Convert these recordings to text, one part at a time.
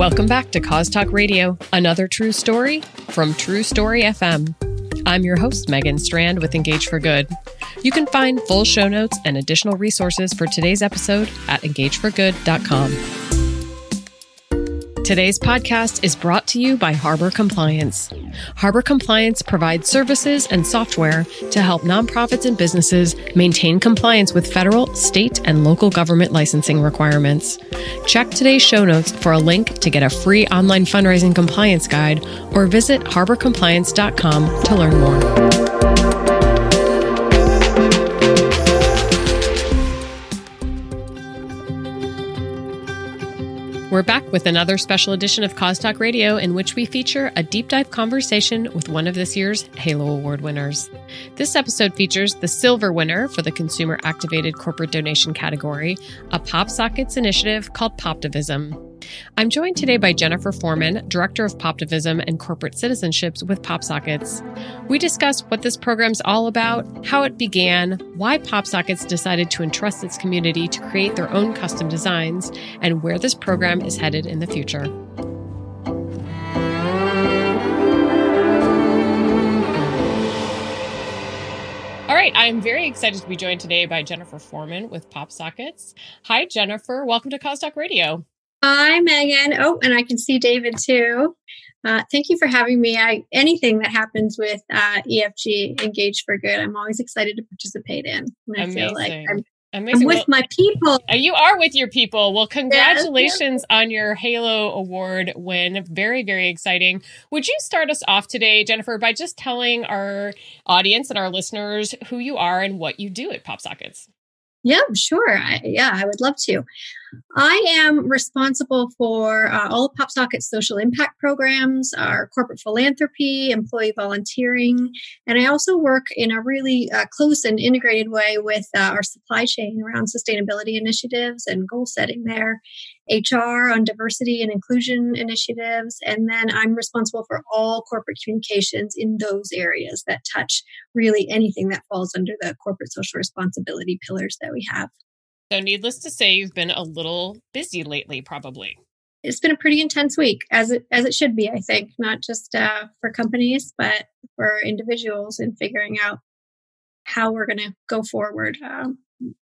Welcome back to Cause Talk Radio, another true story from True Story FM. I'm your host, Megan Strand with Engage for Good. You can find full show notes and additional resources for today's episode at engageforgood.com. Today's podcast is brought to you by Harbor Compliance. Harbor Compliance provides services and software to help nonprofits and businesses maintain compliance with federal, state, and local government licensing requirements. Check today's show notes for a link to get a free online fundraising compliance guide or visit harborcompliance.com to learn more. We're back with another special edition of Cause Talk Radio, in which we feature a deep dive conversation with one of this year's Halo Award winners. This episode features the silver winner for the Consumer Activated Corporate Donation category, a PopSockets initiative called Poptivism. I'm joined today by Jennifer Foreman, Director of Poptivism and Corporate Citizenships with PopSockets. We discuss what this program's all about, how it began, why PopSockets decided to entrust its community to create their own custom designs, and where this program is headed in the future. All right, I'm very excited to be joined today by Jennifer Foreman with PopSockets. Hi, Jennifer. Welcome to Cause Talk Radio. Hi, Megan. Oh, and I can see David too. Uh, thank you for having me. I anything that happens with uh, EFG Engage for Good, I'm always excited to participate in. And I Amazing. feel like I'm, Amazing. I'm with Well, my people. uh, you are with your people. Well, congratulations on your Halo Award win. Very, very exciting. Would you start us off today, Jennifer, by just telling our audience and our listeners who you are and what you do at PopSockets? Yeah, sure. I, yeah, I would love to. I am responsible for uh, all of PopSocket's social impact programs, our corporate philanthropy, employee volunteering, and I also work in a really uh, close and integrated way with uh, our supply chain around sustainability initiatives and goal setting there, HR on diversity and inclusion initiatives, and then I'm responsible for all corporate communications in those areas that touch really anything that falls under the corporate social responsibility pillars that we have. So, needless to say, you've been a little busy lately, probably. it's been a pretty intense week as it as it should be i think not just uh, for companies but for individuals in figuring out how we're going to go forward um,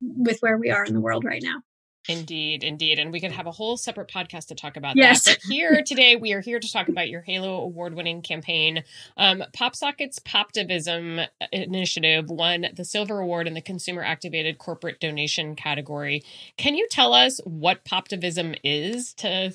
with where we are in the world right now Indeed, indeed. And we could have a whole separate podcast to talk about Yes. that. But here today, we are here to talk about your Halo award winning campaign. Um, PopSockets Poptivism initiative won the Silver Award in the Consumer Activated Corporate Donation category. Can you tell us what Poptivism is to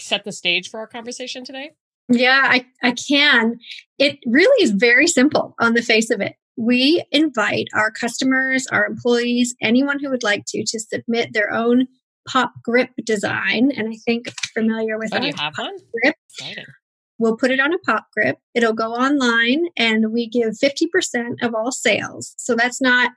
set the stage for our conversation today? yeah I, I can it really is very simple on the face of it we invite our customers our employees anyone who would like to to submit their own pop grip design and i think familiar with Oh, do you have one? grip Exciting. We'll put it on a pop grip. It'll go online and we give 50% of all sales. So that's not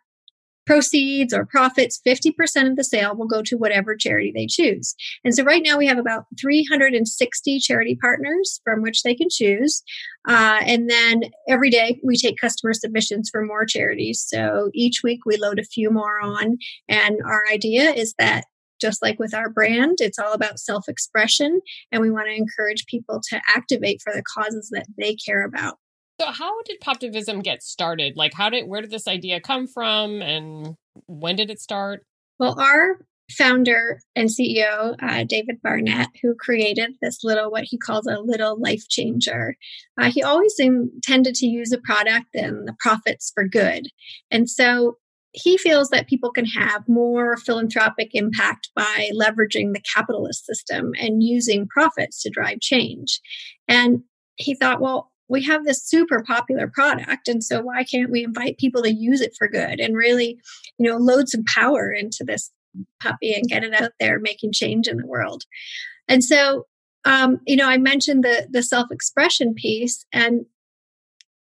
proceeds or profits. 50% of the sale will go to whatever charity they choose. And so right now we have about 360 charity partners from which they can choose. Uh, and then every day we take customer submissions for more charities. So each week we load a few more on. And our idea is that just like with our brand, it's all about self expression. And we want to encourage people to activate for the causes that they care about. So, how did Poptivism get started? Like, how did where did this idea come from, and when did it start? Well, our founder and CEO, uh, David Barnett, who created this little, what he calls a little life changer, uh, he always intended to use a product and the profits for good. And so he feels that people can have more philanthropic impact by leveraging the capitalist system and using profits to drive change. And he thought, well, we have this super popular product and so why can't we invite people to use it for good and really you know load some power into this puppy and get it out there making change in the world? And so um, you know i mentioned the the self-expression piece and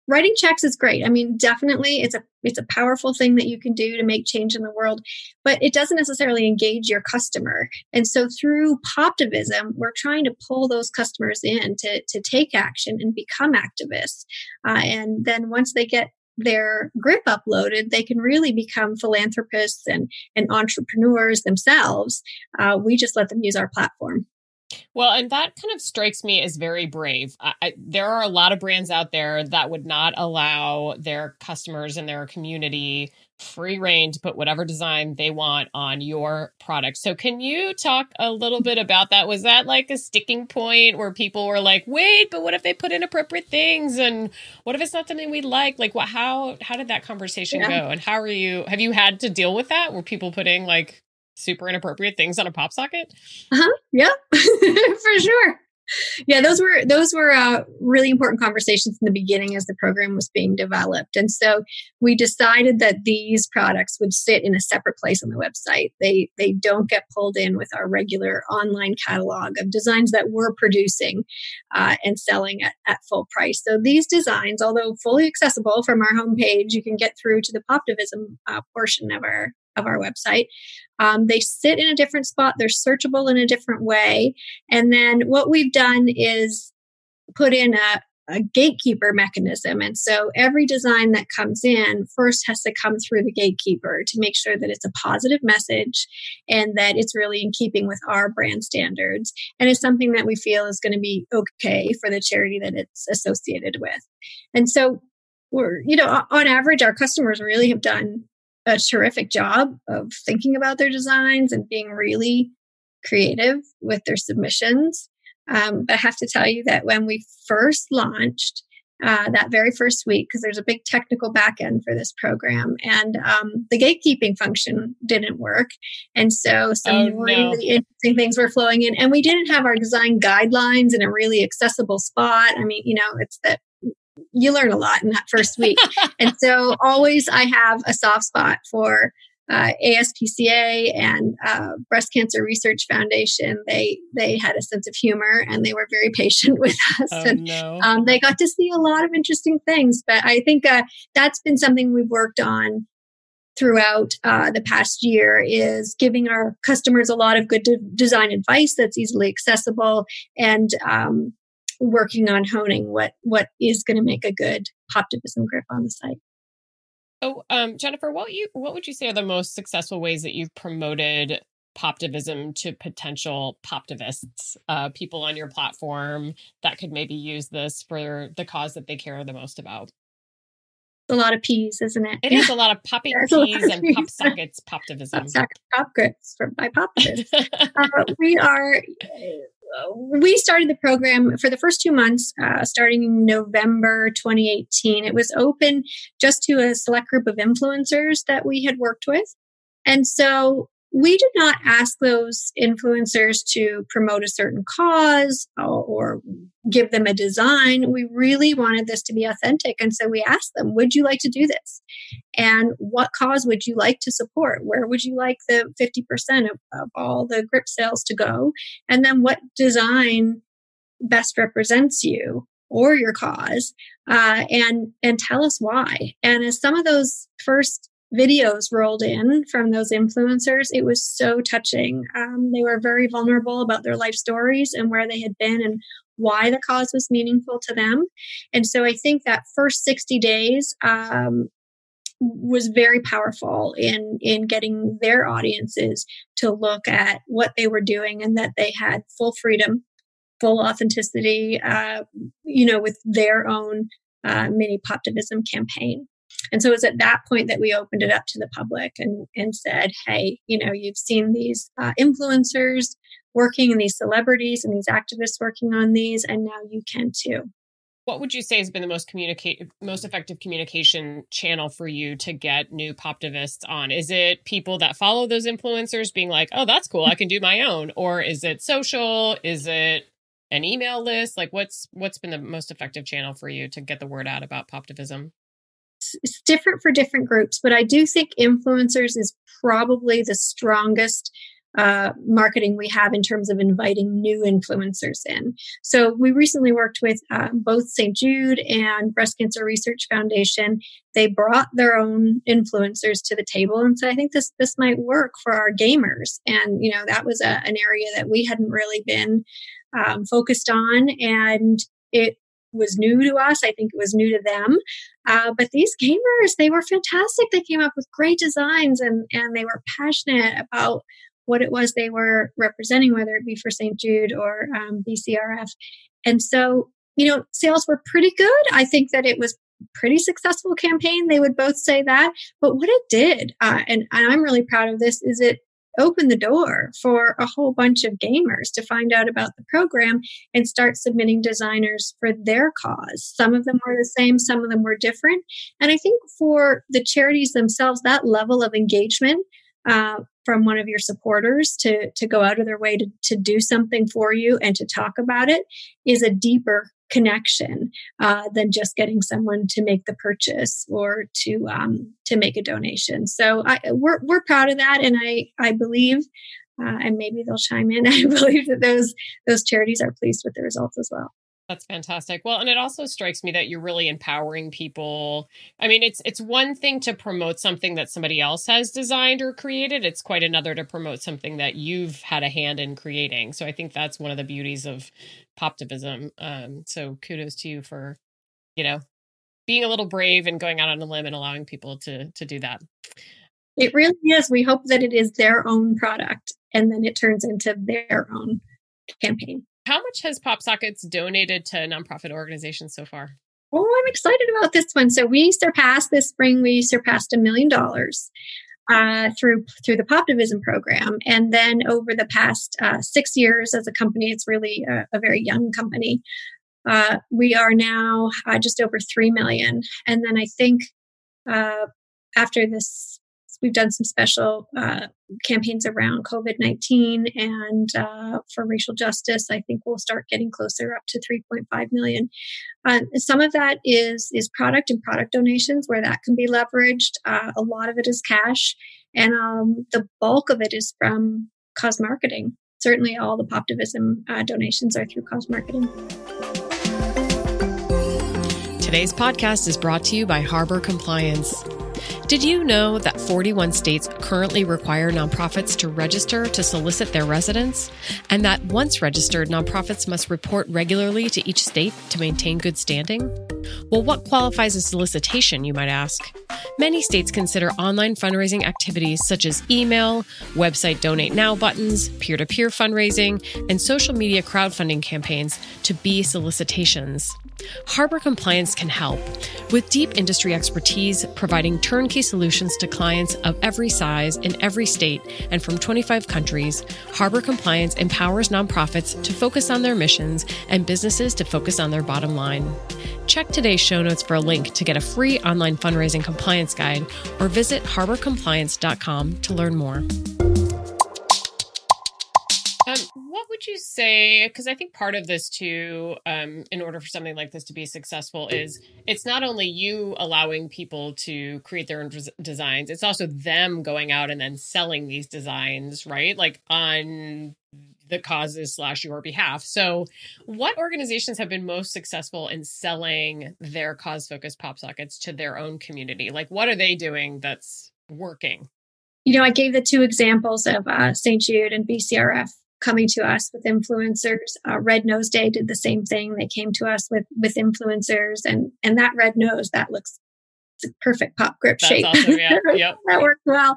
writing checks is great i mean definitely it's a it's a powerful thing that you can do to make change in the world but it doesn't necessarily engage your customer and so through poptivism we're trying to pull those customers in to to take action and become activists uh, and then once they get their grip uploaded, they can really become philanthropists and, and entrepreneurs themselves. Uh, we just let them use our platform. Well, and that kind of strikes me as very brave. I, I, there are a lot of brands out there that would not allow their customers and their community free reign to put whatever design they want on your product. So, can you talk a little bit about that? Was that like a sticking point where people were like, "Wait, but what if they put inappropriate things? And what if it's not something we like? Like, what? How how did that conversation yeah. go? And how are you? Have you had to deal with that? Were people putting like super inappropriate things on a pop socket? Uh huh. Yeah, for sure. Yeah those were those were uh, really important conversations in the beginning as the program was being developed. And so we decided that these products would sit in a separate place on the website. They they don't get pulled in with our regular online catalog of designs that we're producing uh, and selling at, at full price. So these designs although fully accessible from our homepage you can get through to the poptivism uh, portion of our of our website. Um, they sit in a different spot, they're searchable in a different way. And then what we've done is put in a, a gatekeeper mechanism. And so every design that comes in first has to come through the gatekeeper to make sure that it's a positive message and that it's really in keeping with our brand standards. And it's something that we feel is going to be okay for the charity that it's associated with. And so we're, you know, on average, our customers really have done a terrific job of thinking about their designs and being really creative with their submissions. Um, but I have to tell you that when we first launched, uh, that very first week, because there's a big technical backend for this program, and um, the gatekeeping function didn't work, and so some oh, no. really interesting things were flowing in, and we didn't have our design guidelines in a really accessible spot. I mean, you know, it's that you learn a lot in that first week. and so always I have a soft spot for uh, ASPCA and uh, Breast Cancer Research Foundation. They they had a sense of humor and they were very patient with us. Oh, and no. um, they got to see a lot of interesting things. But I think uh, that's been something we've worked on throughout uh, the past year is giving our customers a lot of good de- design advice that's easily accessible and um, working on honing what what is going to make a good poptivism grip on the site. Oh, um, Jennifer, what you what would you say are the most successful ways that you've promoted poptivism to potential poptivists, uh, people on your platform that could maybe use this for the cause that they care the most about? a lot of peas, isn't it? It is a lot of poppy peas and peas. pop sockets, poptivism. Pop, socket, pop grips for, by poptivists. uh, we are we started the program for the first two months, uh, starting in November 2018. It was open just to a select group of influencers that we had worked with. And so we did not ask those influencers to promote a certain cause or, give them a design. We really wanted this to be authentic. And so we asked them, would you like to do this? And what cause would you like to support? Where would you like the 50% of, of all the grip sales to go? And then what design best represents you or your cause? Uh, and, and tell us why. And as some of those first videos rolled in from those influencers. It was so touching. Um, they were very vulnerable about their life stories and where they had been and why the cause was meaningful to them. And so I think that first 60 days um, was very powerful in in getting their audiences to look at what they were doing and that they had full freedom full authenticity uh, you know with their own uh, mini poptivism campaign and so it was at that point that we opened it up to the public and, and said, hey, you know, you've seen these uh, influencers working and these celebrities and these activists working on these, and now you can too. What would you say has been the most communicate most effective communication channel for you to get new poptivists on? Is it people that follow those influencers being like, "Oh, that's cool, I can do my own," or is it social? Is it an email list? Like, what's what's been the most effective channel for you to get the word out about poptivism? It's different for different groups, but I do think influencers is probably the strongest uh, marketing we have in terms of inviting new influencers in. So we recently worked with uh, both St. Jude and Breast Cancer Research Foundation. They brought their own influencers to the table and said, "I think this this might work for our gamers." And you know that was a, an area that we hadn't really been um, focused on, and it was new to us. I think it was new to them. Uh, but these gamers, they were fantastic. They came up with great designs and, and they were passionate about what it was they were representing, whether it be for St. Jude or um, BCRF. And so, you know, sales were pretty good. I think that it was pretty successful campaign. They would both say that. But what it did, uh, and, and I'm really proud of this, is it opened the door for a whole bunch of gamers to find out about the program and start submitting designers for their cause. Some of them were the same, some of them were different. And I think for the charities themselves, that level of engagement uh, from one of your supporters to to go out of their way to, to do something for you and to talk about it is a deeper connection uh, than just getting someone to make the purchase or to um, to make a donation. So I, we're we're proud of that, and I I believe. Uh, and maybe they'll chime in. I believe that those those charities are pleased with the results as well. That's fantastic. Well, and it also strikes me that you're really empowering people. I mean, it's it's one thing to promote something that somebody else has designed or created. It's quite another to promote something that you've had a hand in creating. So I think that's one of the beauties of poptivism. Um, so kudos to you for, you know, being a little brave and going out on a limb and allowing people to to do that. It really is. We hope that it is their own product and then it turns into their own campaign. How much has PopSockets donated to nonprofit organizations so far? Oh, I'm excited about this one. So we surpassed this spring. We surpassed a million dollars uh, through through the Poptivism program, and then over the past uh, six years as a company, it's really a, a very young company. Uh, we are now uh, just over three million, and then I think uh, after this we've done some special uh, campaigns around COVID 19 and uh, for racial justice. I think we'll start getting closer up to 3.5 million. Uh, some of that is, is product and product donations where that can be leveraged. Uh, a lot of it is cash, and um, the bulk of it is from cause marketing. Certainly, all the Poptivism uh, donations are through cause marketing. Today's podcast is brought to you by Harbor Compliance. Did you know that 41 states currently require nonprofits to register to solicit their residents? And that once registered, nonprofits must report regularly to each state to maintain good standing? Well, what qualifies as solicitation, you might ask? Many states consider online fundraising activities such as email, website donate now buttons, peer to peer fundraising, and social media crowdfunding campaigns to be solicitations. Harbor Compliance can help with deep industry expertise, providing turnkey solutions to clients of every size in every state and from 25 countries. Harbor Compliance empowers nonprofits to focus on their missions and businesses to focus on their bottom line. Check today's show notes for a link to get a free online fundraising compliance guide or visit harborcompliance.com to learn more. Um, what would you say? Because I think part of this too, um, in order for something like this to be successful, is it's not only you allowing people to create their own des- designs, it's also them going out and then selling these designs, right? Like on the causes slash your behalf. So, what organizations have been most successful in selling their cause focused pop sockets to their own community? Like, what are they doing that's working? You know, I gave the two examples of uh, St. Jude and BCRF coming to us with influencers. Uh, Red Nose Day did the same thing. They came to us with with influencers, and and that red nose that looks perfect pop grip That's shape. Awesome, yeah. yep. that worked well.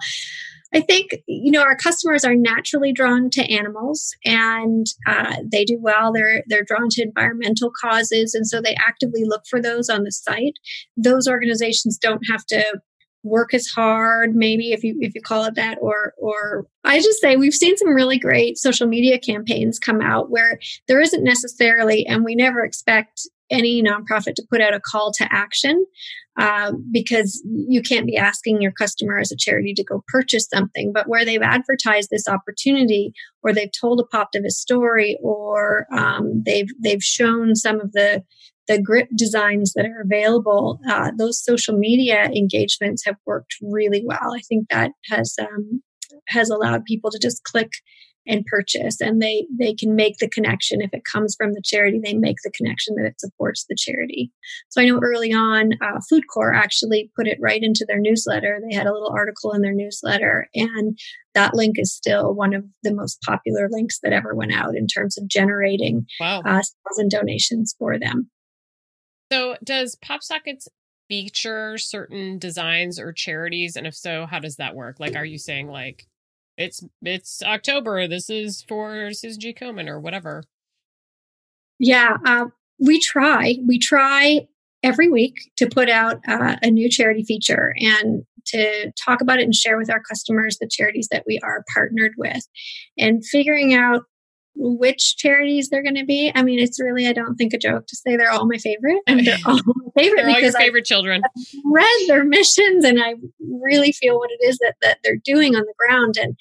I think you know our customers are naturally drawn to animals, and uh, they do well. They're they're drawn to environmental causes, and so they actively look for those on the site. Those organizations don't have to work as hard maybe if you if you call it that or or i just say we've seen some really great social media campaigns come out where there isn't necessarily and we never expect any nonprofit to put out a call to action um, because you can't be asking your customer as a charity to go purchase something but where they've advertised this opportunity or they've told a pop story or um, they've they've shown some of the the grip designs that are available, uh, those social media engagements have worked really well. I think that has um, has allowed people to just click and purchase, and they they can make the connection if it comes from the charity. They make the connection that it supports the charity. So I know early on, uh, FoodCorps actually put it right into their newsletter. They had a little article in their newsletter, and that link is still one of the most popular links that ever went out in terms of generating wow. uh, sales and donations for them. So, does PopSockets feature certain designs or charities? And if so, how does that work? Like, are you saying like it's it's October. This is for Susan G. Komen or whatever. Yeah, uh, we try. We try every week to put out uh, a new charity feature and to talk about it and share with our customers the charities that we are partnered with and figuring out which charities they're going to be. I mean, it's really, I don't think a joke to say they're all my favorite. And they're all my favorite because your favorite I children. read their missions and I really feel what it is that, that they're doing on the ground. And,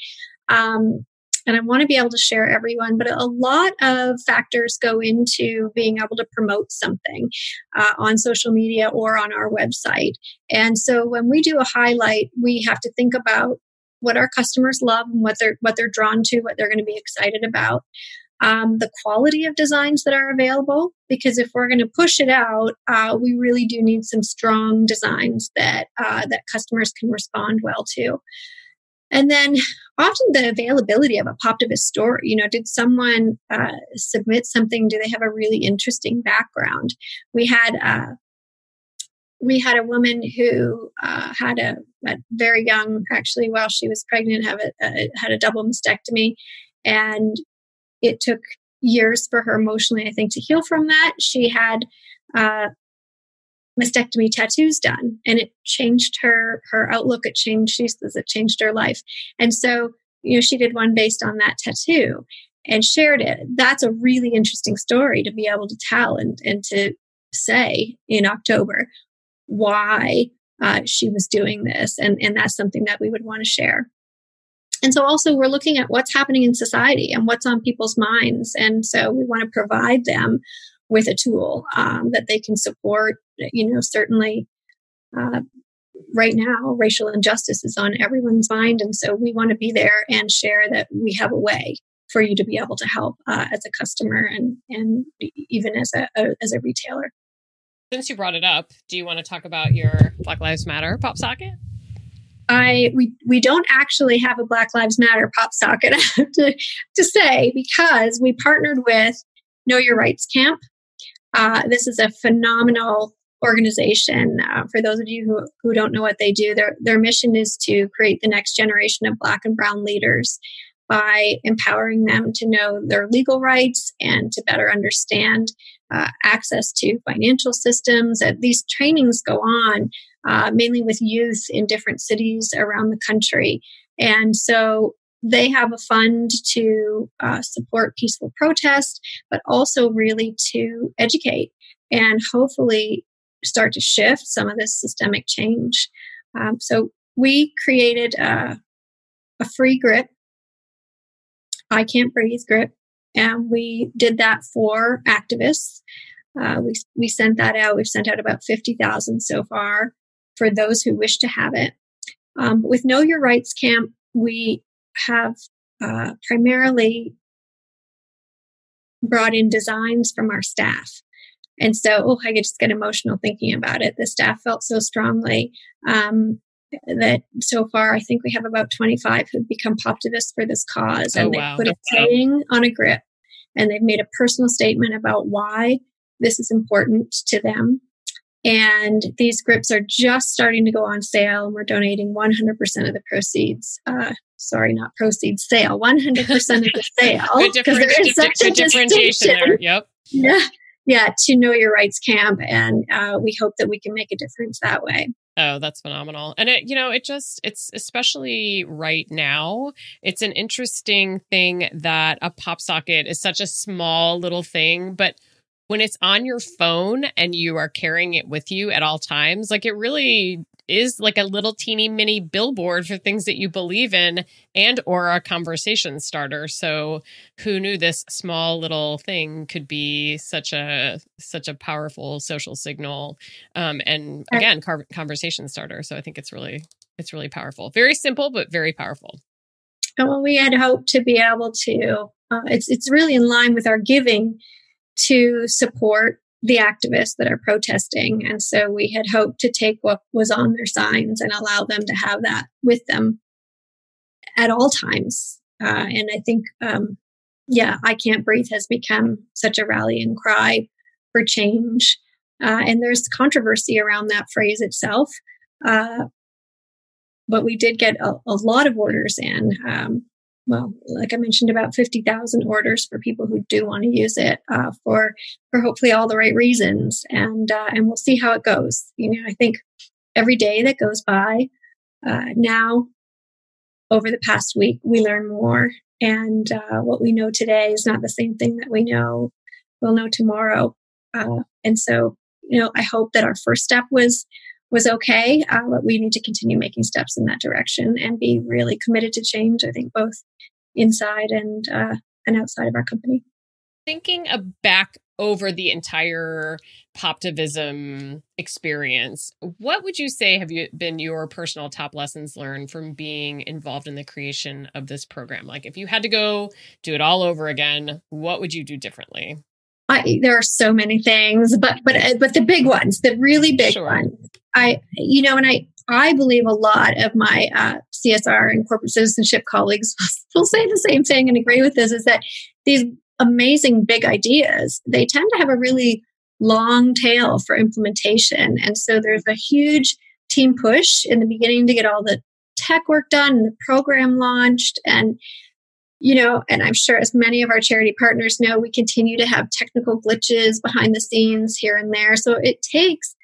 um, and I want to be able to share everyone, but a lot of factors go into being able to promote something uh, on social media or on our website. And so when we do a highlight, we have to think about what our customers love and what they're what they're drawn to, what they're going to be excited about. Um, the quality of designs that are available, because if we're going to push it out, uh, we really do need some strong designs that uh, that customers can respond well to. And then often the availability of a Poptivist story. You know, did someone uh, submit something? Do they have a really interesting background? We had uh, we had a woman who uh, had a, a, very young, actually, while she was pregnant, have a, a, had a double mastectomy, and it took years for her emotionally, I think, to heal from that. She had uh, mastectomy tattoos done, and it changed her her outlook. It changed. She says it changed her life, and so you know she did one based on that tattoo and shared it. That's a really interesting story to be able to tell and and to say in October why uh, she was doing this. And, and that's something that we would want to share. And so also we're looking at what's happening in society and what's on people's minds. And so we want to provide them with a tool um, that they can support. You know, certainly uh, right now, racial injustice is on everyone's mind. And so we want to be there and share that we have a way for you to be able to help uh, as a customer and, and even as a, a as a retailer. Since you brought it up, do you want to talk about your Black Lives Matter pop socket? I we we don't actually have a Black Lives Matter pop socket, I have to, to say, because we partnered with Know Your Rights Camp. Uh, this is a phenomenal organization. Uh, for those of you who, who don't know what they do, their their mission is to create the next generation of Black and Brown leaders by empowering them to know their legal rights and to better understand uh, access to financial systems. Uh, these trainings go on uh, mainly with youth in different cities around the country. And so they have a fund to uh, support peaceful protest, but also really to educate and hopefully start to shift some of this systemic change. Um, so we created a, a free grip I Can't Breathe grip. And we did that for activists. Uh, we, we sent that out. We've sent out about 50,000 so far for those who wish to have it. Um, with Know Your Rights Camp, we have uh, primarily brought in designs from our staff. And so, oh, I just get emotional thinking about it. The staff felt so strongly um, that so far I think we have about 25 who've become Poptivists for this cause. And oh, they put a saying on a grip and they've made a personal statement about why this is important to them. And these grips are just starting to go on sale, and we're donating 100% of the proceeds. Uh, sorry, not proceeds, sale, 100% of the sale. Because there is such a differentiation there. Yep. Yeah. Yeah, to Know Your Rights Camp. And uh, we hope that we can make a difference that way. Oh, that's phenomenal. And it, you know, it just, it's especially right now, it's an interesting thing that a pop socket is such a small little thing, but when it's on your phone and you are carrying it with you at all times, like it really is like a little teeny mini billboard for things that you believe in and or a conversation starter. So who knew this small little thing could be such a such a powerful social signal um, and again car- conversation starter. So i think it's really it's really powerful. Very simple but very powerful. And well we had hoped to be able to uh, it's it's really in line with our giving to support the activists that are protesting. And so we had hoped to take what was on their signs and allow them to have that with them at all times. Uh, and I think, um, yeah, I Can't Breathe has become such a rallying cry for change. Uh, and there's controversy around that phrase itself. Uh, but we did get a, a lot of orders in. Um, well, like I mentioned, about fifty thousand orders for people who do want to use it uh, for for hopefully all the right reasons, and uh, and we'll see how it goes. You know, I think every day that goes by uh, now over the past week, we learn more. And uh, what we know today is not the same thing that we know we'll know tomorrow. Uh, and so, you know, I hope that our first step was was okay, uh, but we need to continue making steps in that direction and be really committed to change. I think both inside and uh, and outside of our company. Thinking back over the entire Poptivism experience, what would you say have you been your personal top lessons learned from being involved in the creation of this program? Like, if you had to go do it all over again, what would you do differently? I, there are so many things, but but uh, but the big ones, the really big sure. ones. I you know, and I I believe a lot of my uh, CSR and corporate citizenship colleagues will say the same thing and agree with this: is that these amazing big ideas, they tend to have a really long tail for implementation. And so there's a huge team push in the beginning to get all the tech work done and the program launched. And, you know, and I'm sure as many of our charity partners know, we continue to have technical glitches behind the scenes here and there. So it takes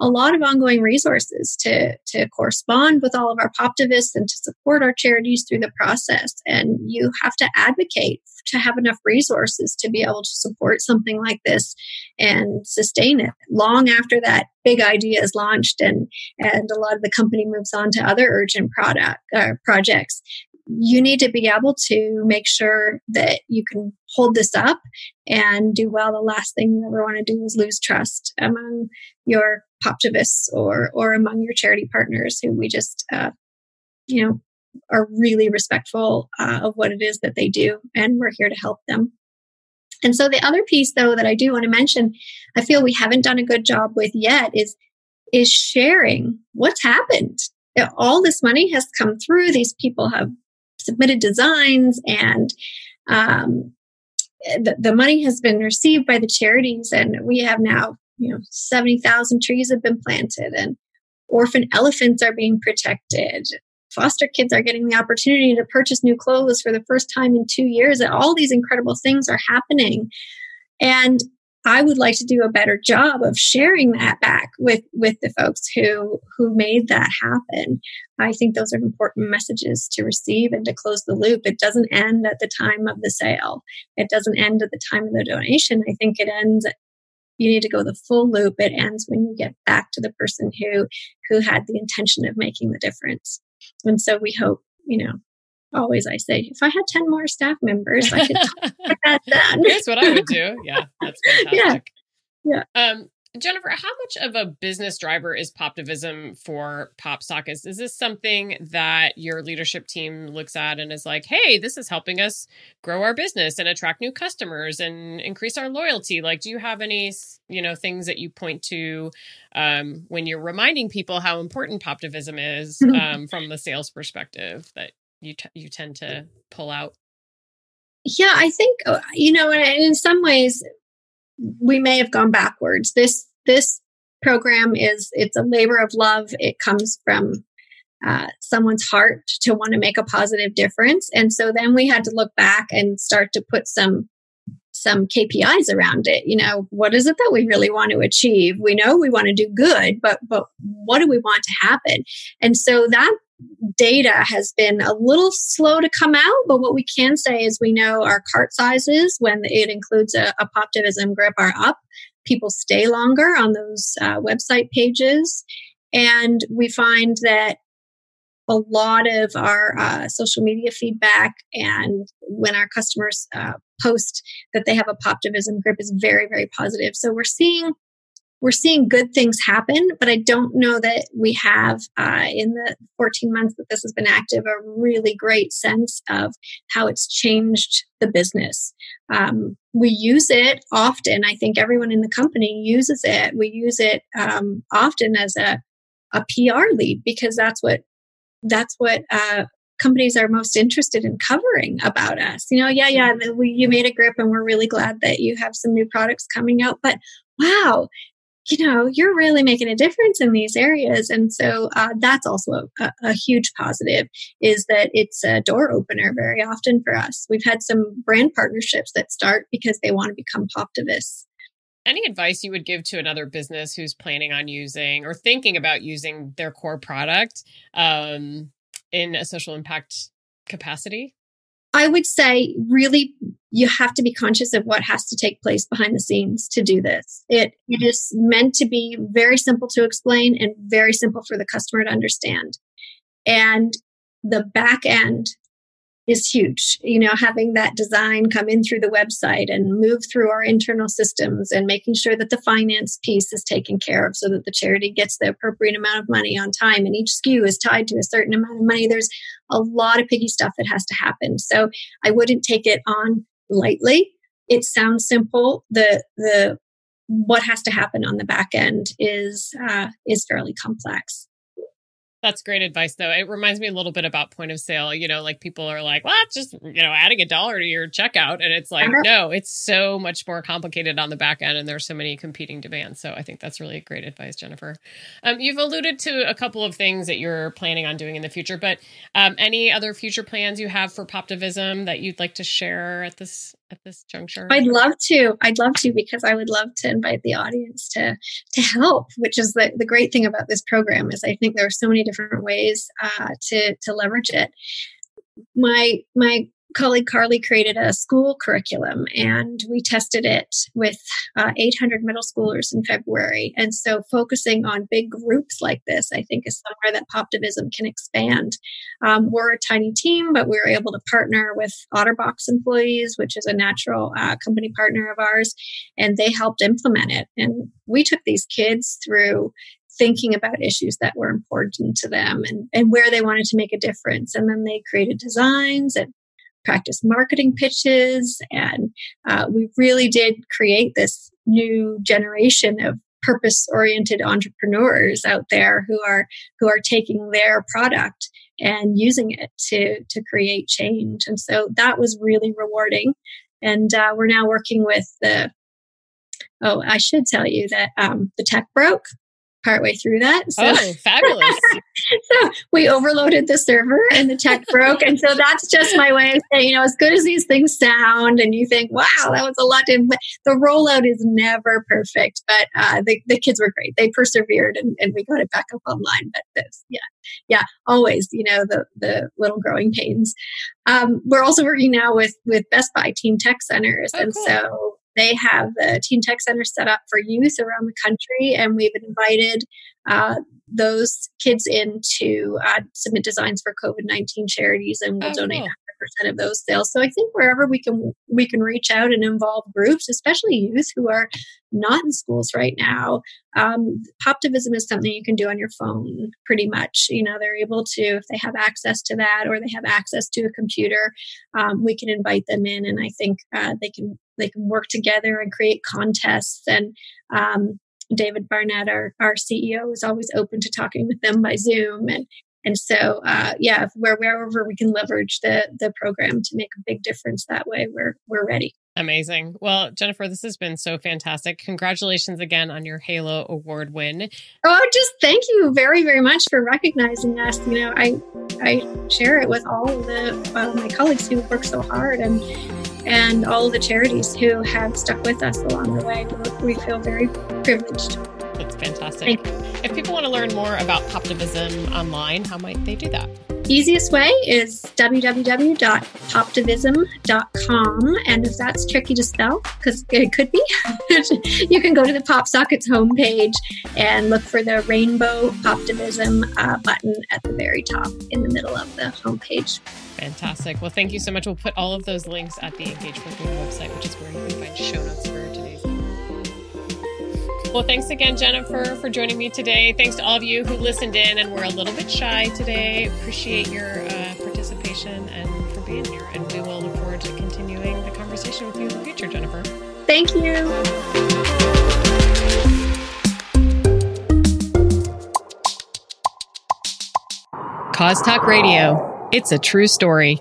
a lot of ongoing resources to, to correspond with all of our poptivists and to support our charities through the process. And you have to advocate to have enough resources to be able to support something like this and sustain it long after that big idea is launched and, and a lot of the company moves on to other urgent product uh, projects you need to be able to make sure that you can hold this up and do well. The last thing you ever want to do is lose trust among your poptivists or or among your charity partners who we just uh, you know are really respectful uh, of what it is that they do and we're here to help them. And so the other piece though that i do want to mention i feel we haven't done a good job with yet is is sharing what's happened. All this money has come through. These people have submitted designs and um, the, the money has been received by the charities and we have now you know 70,000 trees have been planted and orphan elephants are being protected. Foster kids are getting the opportunity to purchase new clothes for the first time in 2 years and all these incredible things are happening. And I would like to do a better job of sharing that back with with the folks who who made that happen. I think those are important messages to receive and to close the loop. It doesn't end at the time of the sale. It doesn't end at the time of the donation. I think it ends you need to go the full loop it ends when you get back to the person who who had the intention of making the difference and so we hope you know always i say if i had 10 more staff members i could get that done here's what i would do. Yeah that's fantastic yeah. yeah. Um Jennifer, how much of a business driver is Poptivism for PopSockets? Is, is this something that your leadership team looks at and is like, hey, this is helping us grow our business and attract new customers and increase our loyalty? Like, do you have any, you know, things that you point to um, when you're reminding people how important Poptivism is um, from the sales perspective that you, t- you tend to pull out? Yeah, I think, uh, you know, in some ways, we may have gone backwards. This this program is it's a labor of love. It comes from uh, someone's heart to want to make a positive difference, and so then we had to look back and start to put some some KPIs around it. You know, what is it that we really want to achieve? We know we want to do good, but but what do we want to happen? And so that data has been a little slow to come out, but what we can say is we know our cart sizes when it includes a, a Poptivism grip are up. People stay longer on those uh, website pages. And we find that a lot of our uh, social media feedback and when our customers uh, post that they have a Poptivism grip is very, very positive. So we're seeing we're seeing good things happen, but I don't know that we have, uh, in the 14 months that this has been active, a really great sense of how it's changed the business. Um, we use it often. I think everyone in the company uses it. We use it um, often as a, a PR lead because that's what that's what uh, companies are most interested in covering about us. You know, yeah, yeah, we, you made a grip, and we're really glad that you have some new products coming out. But wow, you know, you're really making a difference in these areas. And so uh, that's also a, a, huge positive is that it's a door opener very often for us. We've had some brand partnerships that start because they want to become Poptivists. Any advice you would give to another business who's planning on using or thinking about using their core product um, in a social impact capacity? I would say really you have to be conscious of what has to take place behind the scenes to do this. It, is meant to be very simple to explain and very simple for the customer to understand. And the back end is huge. You know, having that design come in through the website and move through our internal systems and making sure that the finance piece is taken care of so that the charity gets the appropriate amount of money on time and each SKU is tied to a certain amount of money. There's a lot of piggy stuff that has to happen. So I wouldn't take it on lightly. It sounds simple. The the what has to happen on the back end is uh, is fairly complex. That's great advice, though. It reminds me a little bit about point of sale. You know, like people are like, well, it's just, you know, adding a dollar to your checkout. And it's like, uh-huh. no, it's so much more complicated on the back end and there's so many competing demands. So I think that's really great advice, Jennifer. Um, you've alluded to a couple of things that you're planning on doing in the future, but um, any other future plans you have for Poptivism that you'd like to share at this at this juncture? I'd love to. I'd love to because I would love to invite the audience to to help. Which is the the great thing about this program is I think there are so many different ways uh, to to leverage it. My my colleague Carly created a school curriculum and we tested it with uh, 800 middle schoolers in February. And so focusing on big groups like this, I think is somewhere that Poptivism can expand. Um, we're a tiny team, but we were able to partner with Otterbox employees, which is a natural uh, company partner of ours, and they helped implement it. And we took these kids through thinking about issues that were important to them and, and where they wanted to make a difference. And then they created designs and practice marketing pitches. And uh, we really did create this new generation of purpose oriented entrepreneurs out there who are who are taking their product and using it to to create change and so that was really rewarding and uh, we're now working with the oh i should tell you that um, the tech broke partway through that. So, oh, fabulous. so we overloaded the server and the tech broke. And so that's just my way of saying, you know, as good as these things sound and you think, wow, that was a lot to, the rollout is never perfect, but uh, the, the kids were great. They persevered and, and we got it back up online. But this, yeah, yeah, always, you know, the, the little growing pains. Um, we're also working now with, with Best Buy Teen Tech Centers. Oh, and cool. so they have the Teen Tech Center set up for youth around the country, and we've invited uh, those kids in to uh, submit designs for COVID nineteen charities, and we'll oh, donate. Percent of those sales. So I think wherever we can we can reach out and involve groups, especially youth who are not in schools right now. Um, Poptivism is something you can do on your phone, pretty much. You know, they're able to if they have access to that or they have access to a computer, um, we can invite them in, and I think uh, they can they can work together and create contests. And um, David Barnett, our, our CEO, is always open to talking with them by Zoom. And and so, uh, yeah, where wherever we can leverage the the program to make a big difference that way, we're we're ready. Amazing. Well, Jennifer, this has been so fantastic. Congratulations again on your Halo Award win. Oh, just thank you very, very much for recognizing us. You know, I I share it with all of the uh, my colleagues who work so hard and and all the charities who have stuck with us along the way. We feel very privileged. That's fantastic. If people want to learn more about Poptivism online, how might they do that? Easiest way is www.poptivism.com. And if that's tricky to spell, because it could be, you can go to the PopSockets homepage and look for the rainbow Poptivism uh, button at the very top in the middle of the homepage. Fantastic. Well, thank you so much. We'll put all of those links at the Engage for Good website, which is where you can find show notes for today's well, thanks again, Jennifer, for joining me today. Thanks to all of you who listened in and were a little bit shy today. Appreciate your uh, participation and for being here. And we will look forward to continuing the conversation with you in the future, Jennifer. Thank you. Cause Talk Radio. It's a true story.